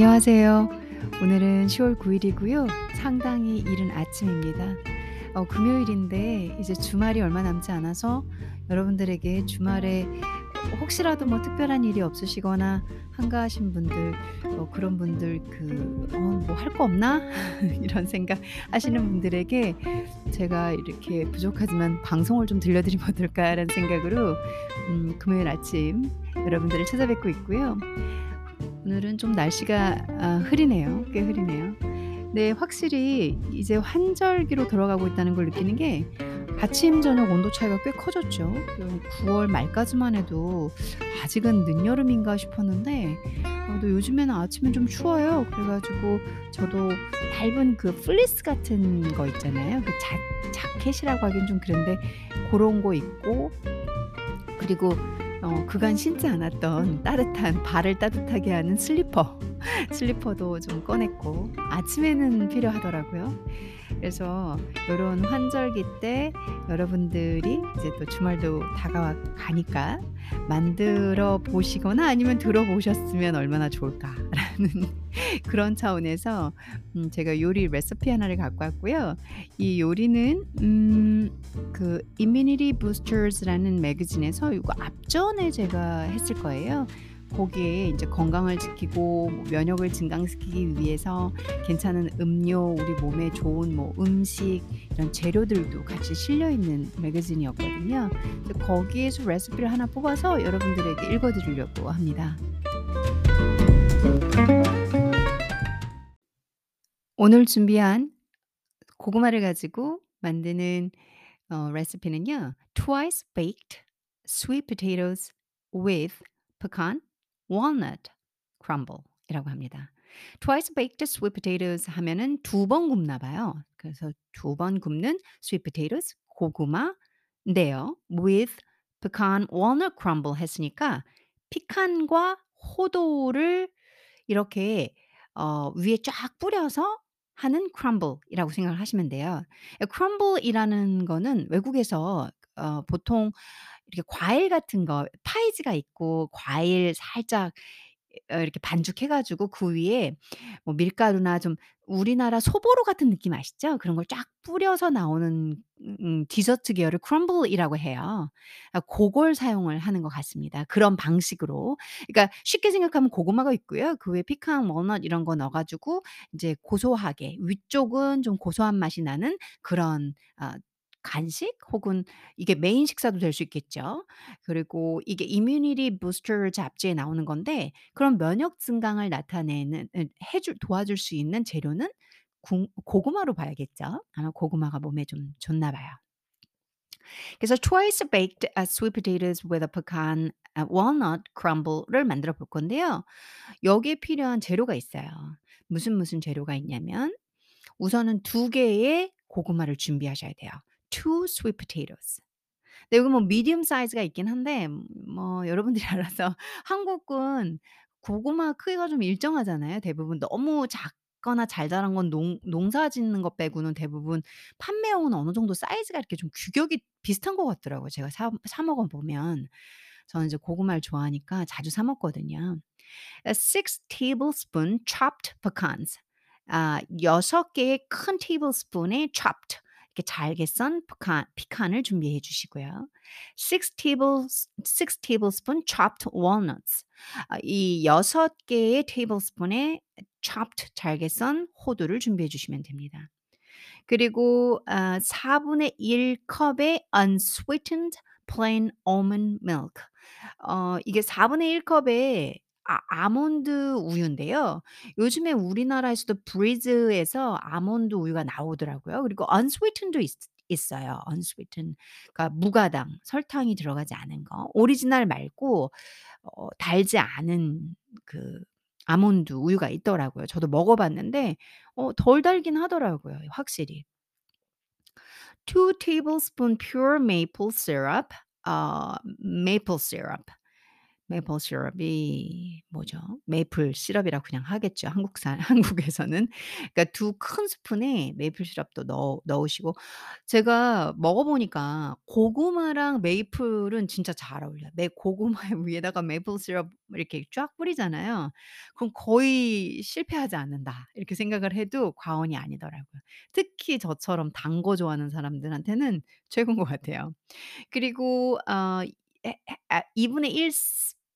안녕하세요. 오늘은 10월 9 일이고요. 상당히 이른 아침입니다. 어 금요일인데 이제 주말이 얼마 남지 않아서 여러분들에게 주말에 혹시라도 뭐 특별한 일이 없으시거나 한가하신 분들 어 그런 분들 그 '어 뭐 할 거 없나?' 이런 생각 하시는 분들에게 제가 이렇게 부족하지만 '방송을 좀 들려 드리면 어떨까.'라는 생각으로 음 금요일 아침 여러분들을 찾아뵙고 있고요. 오늘은 좀 날씨가 아 흐리네요. 꽤 흐리네요. 네 확실히 이제 환절기로 들어가고 있다는 걸 느끼는 게 아침 저녁 온도 차이가 꽤 커졌죠. 그 9월 말까지만 해도 '아직은 늦여름인가?' 싶었는데 어 또 요즘에는 아침에 좀 추워요. 그래 가지고 저도 얇은 그 플리스 같은 거 있잖아요. 그 자 자켓이라고 하긴 좀 그런데 고런 거 입고 그리고 어 그간 신지 않았던 따뜻한 발을 따뜻하게 하는 슬리퍼, 슬리퍼도 좀 꺼냈고 아침에는 필요하더라고요. 그래서 요런 환절기 때 여러분들이 이제 또 주말도 다가와 가니까 만들어 보시거나 아니면 들어보셨으면 얼마나 좋을까라는 그런 차원에서 음 제가 요리 레시피 하나를 갖고 왔고요. 이 요리는 음 그 Immunity Boosters라는 매거진에서 이거 앞전에 제가 했을 거예요. 거기에 인제 건강을 지키고 뭐 면역을 증강시키기 위해서 괜찮은 음료, 우리 몸에 좋은 뭐 음식 이런 재료들도 같이 실려 있는 매거진이었거든요. 거기에서 레시피를 하나 뽑아서 여러분들에게 읽어 드리려고 합니다. 오늘 준비한 고구마를 가지고 만드는 어 레시피는요. Twice baked sweet potatoes with pecan walnut crumble 이라고 합니다. Twice baked sweet potatoes 하면은 두 번 굽나 봐요. 그래서 두 번 굽는 sweet potatoes 고구마인데요. with pecan walnut crumble 했으니까 피칸과 호도를 이렇게 어 위에 쫙 뿌려서 하는 크럼블이라고 생각을 하시면 돼요. 크럼블이라는 거는 외국에서 어 보통 이렇게 과일 같은 거 파이지가 있고 과일 살짝 어 이렇게 반죽해 가지고 그 위에 뭐 밀가루나 좀 우리나라 소보로 같은 느낌 아시죠? 그런 걸 쫙 뿌려서 나오는 음 디저트 계열을 크럼블이라고 해요. 아 고걸 사용을 하는 것 같습니다. 그런 방식으로. 그러니까 쉽게 생각하면 고구마가 있고요. 그 위에 피칸, 월넛 이런 거 넣어 가지고 인제 고소하게 위쪽은 좀 고소한 맛이 나는 그런 아 간식 혹은 이게 메인 식사도 될 수 있겠죠. 그리고 이게 Immunity Booster 잡지에 나오는 건데 그런 면역 증강을 나타내는 에 해줄 도와줄 수 있는 재료는 궁 고구마로 봐야겠죠. 아마 고구마가 몸에 좀 좋나 봐요. 그래서 twice baked uh, sweet potatoes with a pecan uh, walnut crumble를 만들어 볼 건데요. 여기에 필요한 재료가 있어요. 무슨 무슨 재료가 있냐면 우선은 두 개의 고구마를 준비하셔야 돼요. Two sweet potatoes. 네 여기 뭐 미디엄 사이즈가 있긴 한데 음뭐 여러분들이 알아서 한국은 고구마 크기가 좀 일정하잖아요 대부분. 너무 작거나 잘 자란 건 농 농사 짓는 것 빼고는 대부분 판매용은 어느 정도 사이즈가 이렇게 좀 규격이 비슷한 것 같더라고요 제가 사 사 먹어 보면. 저는 이제 고구마를 좋아하니까 자주 사 먹거든요. 6 tablespoon chopped pecans. 아6 개의 큰 테이블스푼의 chopped 이렇게 잘게 썬 피칸 피칸을 준비해 주시고요. 6 tables 6 tablespoon chopped walnuts. 아이6 개의 테이블스푼의 chopped 잘게 썬 호두를 준비해 주시면 됩니다. 그리고 아 4분의 1 컵의 unsweetened plain almond milk. 어 이게 4분의 1 컵의 아 아몬드 우유인데요. 요즘에 우리나라에서도 브리즈에서 아몬드 우유가 나오더라고요. 그리고 unsweetened도 있 있어요. unsweetened 그러니까 무가당, 설탕이 들어가지 않은 거. 오리지널 말고 어 달지 않은 그 아몬드 우유가 있더라고요. 저도 먹어 봤는데 어 덜 달긴 하더라고요 확실히. 2 tablespoon pure maple syrup 어 maple syrup 메이플 시럽이 뭐죠? 메이플 시럽이라고 그냥 하겠죠. 한국산 한국에서는. 그러니까 두 큰 스푼에 메이플 시럽도 넣어 넣으시고 제가 먹어 보니까 고구마랑 메이플은 진짜 잘 어울려요. 매 고구마 위에다가 메이플 시럽 이렇게 쫙 뿌리잖아요. 그럼 거의 '실패하지 않는다.' 이렇게 생각을 해도 과언이 아니더라고요. 특히 저처럼 단 거 좋아하는 사람들한테는 최고인 것 같아요. 그리고 어 에 에 아 2 분의 1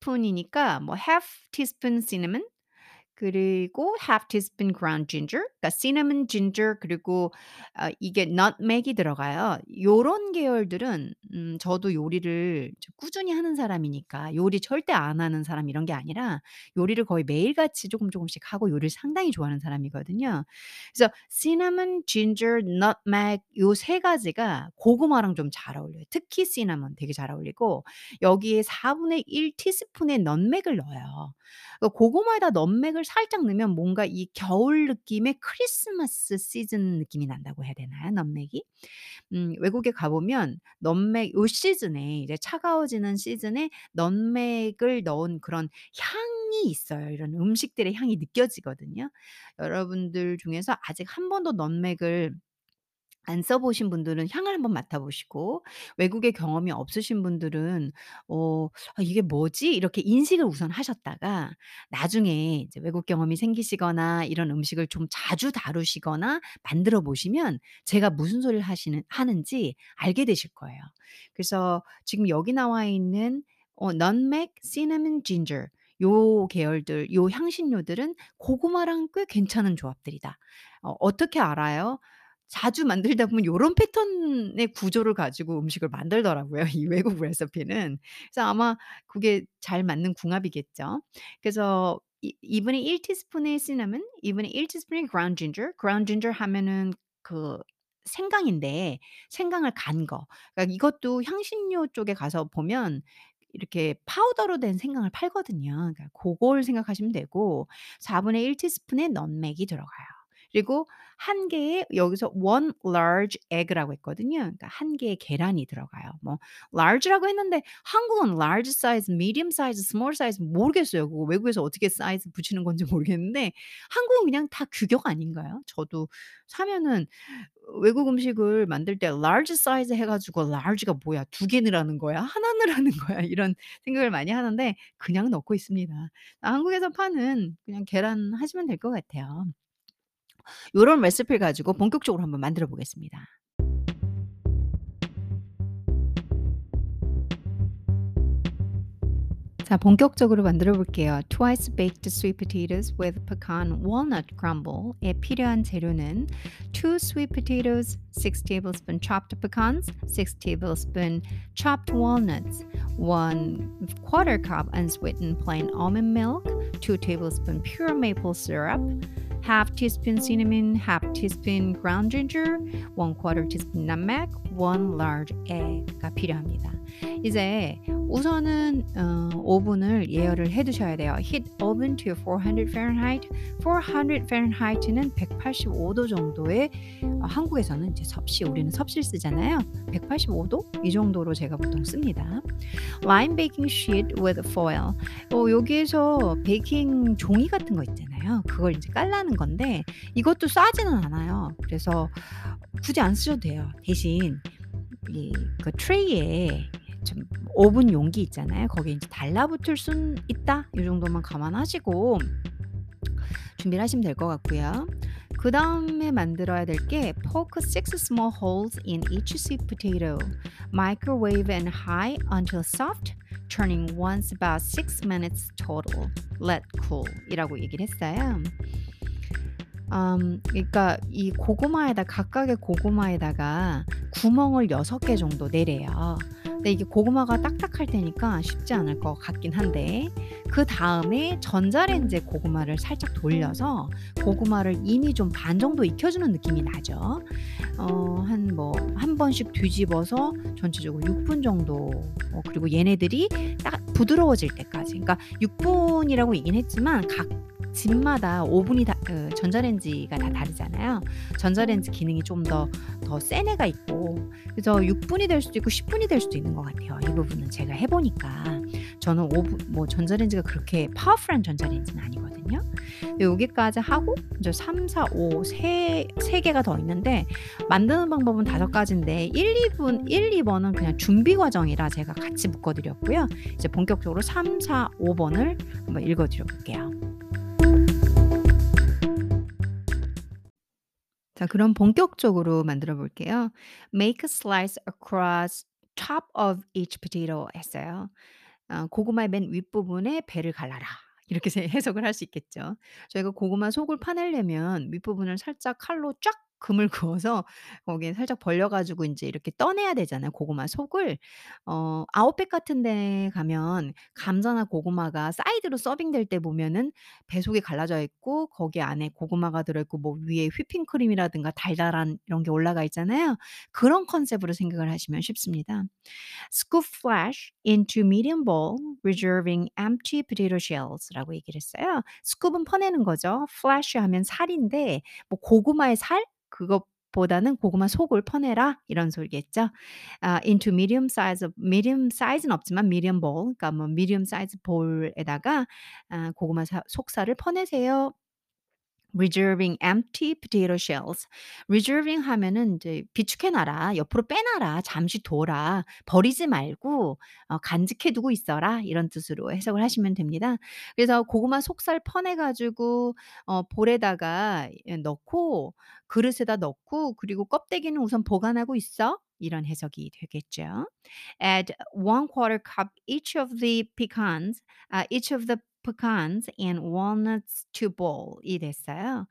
스푼이니까 뭐 half teaspoon cinnamon 그리고 half teaspoon ground ginger 그러니까 cinnamon, ginger 그리고 아 이게 nutmeg이 들어가요. 요런 계열들은 음 저도 요리를 좀 꾸준히 하는 사람이니까 요리 절대 안 하는 사람 이런 게 아니라 요리를 거의 매일같이 쪼금 쪼금씩 하고 요리를 상당히 좋아하는 사람이거든요. 그래서 cinnamon, ginger, nutmeg 요 세 가지가 고구마랑 좀 잘 어울려요. 특히 cinnamon 되게 잘 어울리고 여기에 4 분의 1 티스푼의 nutmeg을 넣어요. 그 고구마에다 nutmeg을 살짝 넣으면 뭔가 이 겨울 느낌의 크리스마스 시즌 느낌이 난다고 해야 되나요, nutmeg이? 음 외국에 가 보면 nutmeg 요 시즌에 이제 차가워지는 시즌에 nutmeg을 넣은 그런 향이 있어요. 이런 음식들의 향이 느껴지거든요. 여러분들 중에서 아직 한 번도 nutmeg을 안 써 보신 분들은 향을 한번 맡아 보시고 외국에 경험이 없으신 분들은 어 '아 이게 뭐지?' 이렇게 인식을 우선 하셨다가 나중에 이제 외국 경험이 생기시거나 이런 음식을 좀 자주 다루시거나 만들어 보시면 제가 무슨 소리를 하시는 하는지 알게 되실 거예요. 그래서 지금 여기 나와 있는 어 nutmeg, cinnamon, ginger 요 계열들 요 향신료들은 고구마랑 꽤 괜찮은 조합들이다. 어 어떻게 알아요? 자주 만들다 보면 요런 패턴의 구조를 가지고 음식을 만들더라고요, 이 외국 레시피는. 그래서 아마 그게 잘 맞는 궁합이겠죠. 그래서 이 2 분의 1 티스푼의 cinnamon, 2 분의 1 티스푼의 ground ginger, 하면은 그 생강인데 생강을 간 거. 그러니까 이것도 향신료 쪽에 가서 보면 이렇게 파우더로 된 생강을 팔거든요. 그러니까 고걸 생각하시면 되고 4 분의 1 티스푼의 nutmeg이 들어가요. 그리고 1 개의 여기서 1 large egg라고 했거든요. 그러니까 1 개의 계란이 들어가요. 뭐 large라고 했는데 한국은 large size, medium size, small size 모르겠어요. 그거 외국에서 어떻게 사이즈 붙이는 건지 모르겠는데 한국은 그냥 다 규격 아닌가요? 저도 사면은 외국 음식을 만들 때 large size 해 가지고 'large가 뭐야? 2개 넣으라는 거야? 1 넣으라는 거야?' 이런 생각을 많이 하는데 그냥 넣고 있습니다. 아 한국에서 파는 그냥 계란 하시면 될 것 같아요. 요런 레시피를 가지고 본격적으로 한번 만들어 보겠습니다. 자 본격적으로 만들어 볼게요. Twice baked sweet potatoes with pecan walnut crumble.에 필요한 재료는 2 sweet potatoes, 6 tablespoon chopped pecans, 6 tablespoon chopped walnuts, 1 quarter cup unsweetened plain almond milk, 2 tablespoon pure maple syrup, half teaspoon cinnamon, half teaspoon ground ginger, 1 quarter teaspoon nutmeg, 1 large egg가 필요합니다. 이제 우선은 어 오븐을 예열을 해 두셔야 돼요. Heat oven to 400 Fahrenheit. 400 Fahrenheit는 185도 정도의 어 한국에서는 이제 섭씨 우리는 섭씨를 쓰잖아요. 185도 이 정도로 제가 보통 씁니다. Line baking sheet with foil. 어 여기에서 베이킹 종이 같은 거 있잖아요. 그걸 이제 깔라는 건데 이것도 싸지는 않아요. 그래서 굳이 안 쓰셔도 돼요. 대신 이 그 트레이에 좀 오븐 용기 있잖아요. 거기에 인제 달라붙을 순 있다. 요 정도만 감안하시고 준비를 하시면 될 것 같고요. 그 다음에 만들어야 될 게 poke 6 small holes in each sweet potato. Microwave in high until soft, turning once about 6 minutes total. Let cool 이라고 얘기를 했어요. 음 그러니까 이 고구마에다 각각의 고구마에다가 구멍을 6개 정도 내래요. 근데 이게 고구마가 딱딱할 테니까 쉽지 않을 것 같긴 한데 그 다음에 전자레인지에 고구마를 살짝 돌려서 고구마를 이미 좀 반 정도 익혀 주는 느낌이 나죠. 어 한뭐1 번씩 뒤집어서 전체적으로 6분 정도 어 그리고 얘네들이 딱 부드러워질 때까지 그러니까 6 분이라고 얘기는 했지만 각 집마다 오븐이 다 그 전자레인지가 다 다르잖아요. 전자레인지 기능이 좀 더 더 센 애가 있고 그래서 6 분이 될 수도 있고 10 분이 될 수도 있는 것 같아요. 이 부분은 제가 해 보니까. 저는 오븐 뭐 전자레인지가 그렇게 파워풀한 전자레인지는 아니거든요. 여기까지 하고 이제 3, 4, 5세3 개가 더 있는데 만드는 방법은 5 가지인데 1-2분 1-2 번은 그냥 준비 과정이라 제가 같이 묶어 드렸고요. 이제 본격적으로 3, 4, 5 번을 한번 읽어 드려 볼게요. 자 그럼 본격적으로 만들어 볼게요. "Make a slice across top of each potato." 했어요. 어 "고구마의 맨 윗부분에 배를 갈라라." 이렇게 세 해석을 할 수 있겠죠. 저희가 고구마 속을 파내려면 윗부분을 살짝 칼로 쫙 금을 그어서 거기에 살짝 벌려 가지고 인제 이렇게 떠내야 되잖아요, 고구마 속을. 어 아웃백 같은 데 가면 감자나 고구마가 사이드로 서빙될 때 보면은 배 속이 갈라져 있고 거기 안에 고구마가 들어 있고 뭐 위에 휘핑크림이라든가 달달한 이런 게 올라가 있잖아요. 그런 컨셉으로 생각을 하시면 쉽습니다. "Scoop flesh into medium bowl, reserving empty potato shells라고 얘기를 했어요. scoop은 퍼내는 거죠. flesh 하면 살인데 뭐 고구마의 살 그것 보다는 "고구마 속을 퍼내라." 이런 소리겠죠. 아 into medium size medium size는 없지만 medium bowl 그러니까 뭐 medium size bowl에다가 아 "고구마 사 속살을 퍼내세요." Reserving empty potato shells. reserving 하면은 인제 "비축해 놔라. 옆으로 빼 놔라. 잠시 둬라. 버리지 말고 어 간직해 두고 있어라." 이런 뜻으로 해석을 하시면 됩니다. 그래서 고구마 속살 퍼내 가지고 어 볼에다가 예 넣고 그릇에다 넣고 그리고 "껍데기는 우선 보관하고 있어." 이런 해석이 되겠죠. "Add 1/4 cup each of the pecans 아 each of the pecans and walnuts to bowl." 이 됐어요.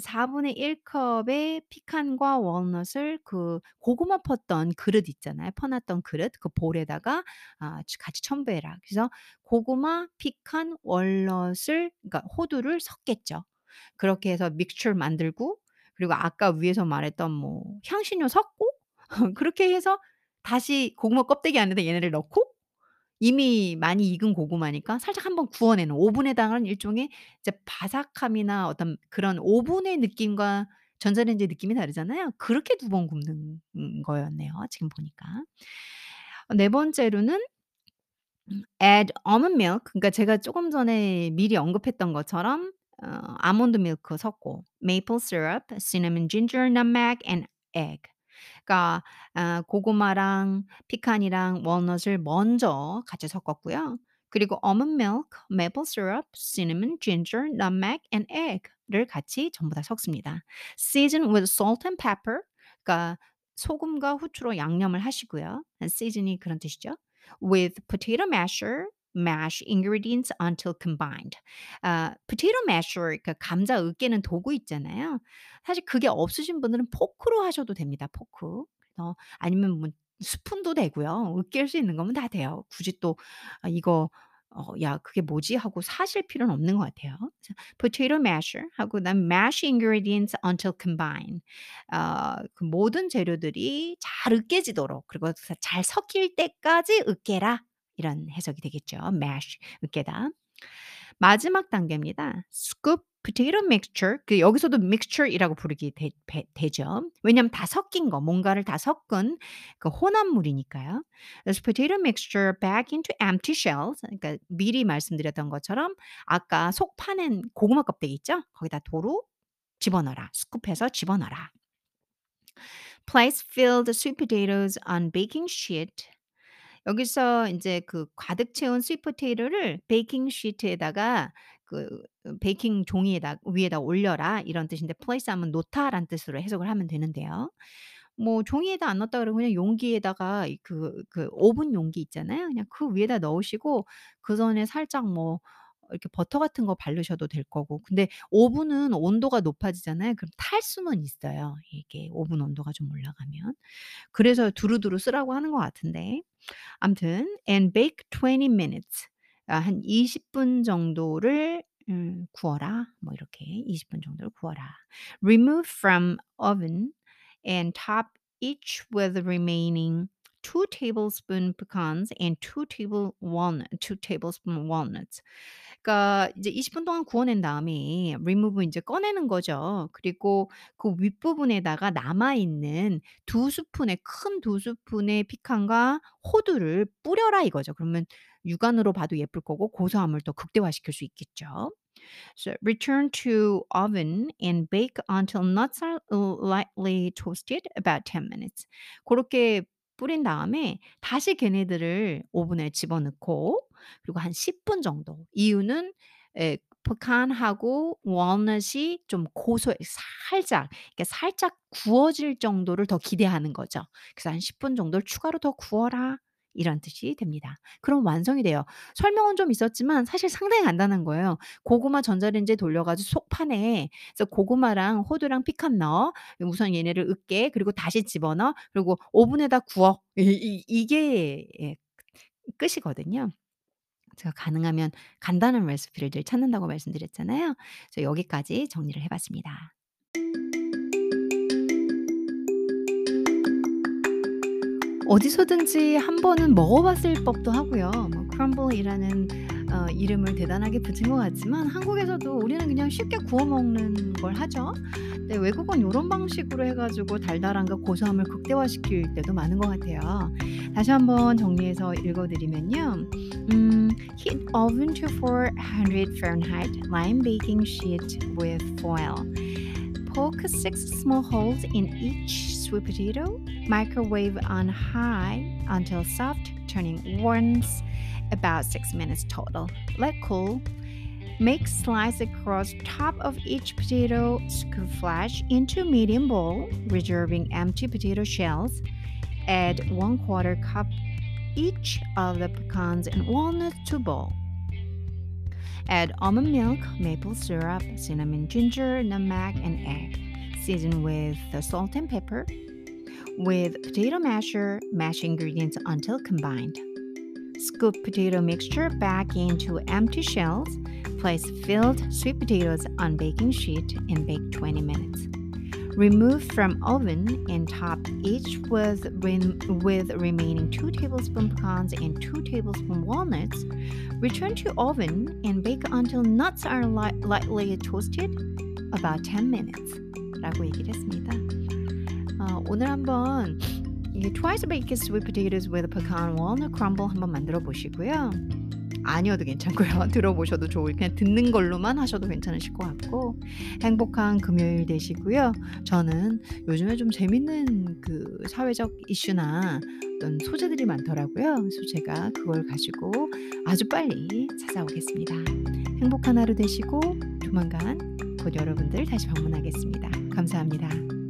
4분의 1 컵의 피칸과 월넛을 그 고구마 펐던 그릇 있잖아요. 퍼 놨던 그릇 그 볼에다가 아치 같이 첨부해라. 그래서 고구마, 피칸, 월넛을 그러니까 호두를 섞겠죠. 그렇게 해서 믹스처를 만들고 그리고 아까 위에서 말했던 뭐 향신료 섞고 그렇게 해서 다시 고구마 껍데기 안에다 얘네를 넣고 이미 많이 익은 고구마니까 살짝 한번 구워 내는 오븐에다가는 일종의 이제 바삭함이나 어떤 그런 오븐의 느낌과 전자레인지의 느낌이 다르잖아요. 그렇게 2 번 굽는 음 거였네요, 지금 보니까. 어네 번째로는 음 add almond milk 그러니까 제가 쪼금 전에 미리 언급했던 것처럼 어 아몬드 밀크 섞고 maple syrup, cinnamon, ginger, nutmeg and egg. 그러니까 아 고구마랑 피칸이랑 월넛을 먼저 같이 섞었고요. 그리고 almond milk, maple syrup, cinnamon, ginger, nutmeg and egg를 같이 전부 다 섞습니다. season with salt and pepper 그러니까 소금과 후추로 양념을 하시고요. season이 그런 뜻이죠. with potato masher, mash ingredients until combined. 아 potato masher 그러니까 감자 으깨는 도구 있잖아요. 사실 그게 없으신 분들은 포크로 하셔도 됩니다, 포크. 그래서 아니면 뭐 스푼도 되고요. 으깰 수 있는 거면 다 돼요. 굳이 또 아 이거 어 '야 그게 뭐지?' 하고 사실 필요는 없는 것 같아요. potato masher 하고 그다음에 mash ingredients until combined. 어그 모든 재료들이 잘 으깨지도록 그리고 사잘 섞일 때까지 으깨라. 이런 해석이 되겠죠. mash 으깨다. 마지막 단계입니다. scoop potato mixture 그 여기서도 mixture이라고 부르게 되배 되죠. 왜냐하면 다 섞인 거 뭔가를 다 섞은 그 혼합물이니까요. 그래서 potato mixture back into empty shells 그러니까 미리 말씀드렸던 것처럼 아까 속 파낸 고구마 껍데기 있죠? 거기다 도로 집어넣어라. 스쿱해서 집어넣어라. place filled sweet potatoes on baking sheet. 여기서 인제 그 가득 채운 potato를 베이킹 시트에다가 그어 베이킹 종이에다 위에다 올려라 이런 뜻인데 place 하면 놓다라는 뜻으로 해석을 하면 되는데요. 뭐 종이에다 안 넣었다 그러면 그냥 용기에다가 이 그 그 오븐 용기 있잖아요. 그냥 그 위에다 넣으시고 그 전에 살짝 뭐 이렇게 버터 같은 거 바르셔도 될 거고. 근데 오븐은 온도가 높아지잖아요. 그럼 탈 수는 있어요, 이게 오븐 온도가 좀 올라가면. 그래서 두루두루 쓰라고 하는 것 같은데. 아무튼 and bake 20 minutes 아 한 20분 정도를 음 구워라. 뭐 이렇게 20분 정도를 구워라. remove from oven and top each with remaining 2 tablespoon pecans and 2 table walnut 2 tablespoon walnuts. 그러니까 이제 20분 동안 구워낸 다음에 remove 인제 꺼내는 거죠. 그리고 그 윗부분에다가 남아 있는 두 스푼의 큰 두 스푼의 피칸과 호두를 뿌려라 이거죠. 그러면 육안으로 봐도 예쁠 거고 고소함을 더 극대화시킬 수 있겠죠. So return to oven and bake until nuts are lightly toasted about 10 minutes. 고렇게 뿌린 다음에 다시 걔네들을 오븐에 집어넣고 그리고 한 10분 정도. 이유는 에 pecan하고 walnut이 좀 고소해 살짝 이렇게 살짝 구워질 정도를 더 기대하는 거죠. 그래서 한 10분 정도를 추가로 더 구워라. 이런 뜻이 됩니다. 그럼 완성이 돼요. 설명은 좀 있었지만 사실 상당히 간단한 거예요. 고구마 전자레인지에 돌려 가지고 속판에 그래서 고구마랑 호두랑 피칸 넣어. 우선 얘네를 으깨. 그리고 다시 집어넣어. 그리고 오븐에다 구워. 이이 이게 예 끝이거든요. 제가 가능하면 간단한 레시피를 늘 찾는다고 말씀드렸잖아요. 그래서 여기까지 정리를 해 봤습니다. 어디서든지 한 번은 먹어봤을 법도 하고요. 뭐 크럼블이라는 어 이름을 대단하게 붙인 것 같지만 한국에서도 우리는 그냥 쉽게 구워 먹는 걸 하죠. 근데 외국은 요런 방식으로 해 가지고 달달함과 고소함을 극대화시킬 때도 많은 것 같아요. 다시 한번 정리해서 읽어 드리면요. 음 heat oven to 400 Fahrenheit, line baking sheet with foil. Poke six small holes in each sweet potato. Microwave on high until soft, turning once, about six minutes total. Let cool. Make slice across top of each potato. Scoop flash into medium bowl, reserving empty potato shells. Add one quarter cup each of the pecans and walnuts to bowl. Add almond milk, maple syrup, cinnamon, ginger, nutmeg, and egg. Season with the salt and pepper. With potato masher, mash ingredients until combined. Scoop potato mixture back into empty shells. Place filled sweet potatoes on baking sheet and bake 20 minutes. Remove from oven and top each with rem- with remaining 2 tablespoon pecans and 2 tablespoon walnuts. Return to oven and bake until nuts are li- lightly toasted about 10 minutes. 라고 얘기를 했습니다. 어, 오늘 한번 이 twice baked sweet potatoes 한번 만들어 보시고요. 아니어도 괜찮고요. 들어보셔도 좋을 그냥 듣는 걸로만 하셔도 괜찮으실 것 같고 행복한 금요일 되시고요. 저는 요즘에 좀 재밌는 그 사회적 이슈나 어떤 소재들이 많더라고요. 그래서 제가 그걸 가지고 아주 빨리 찾아오겠습니다. 행복한 하루 되시고 조만간 곧 여러분들 다시 방문하겠습니다. 감사합니다.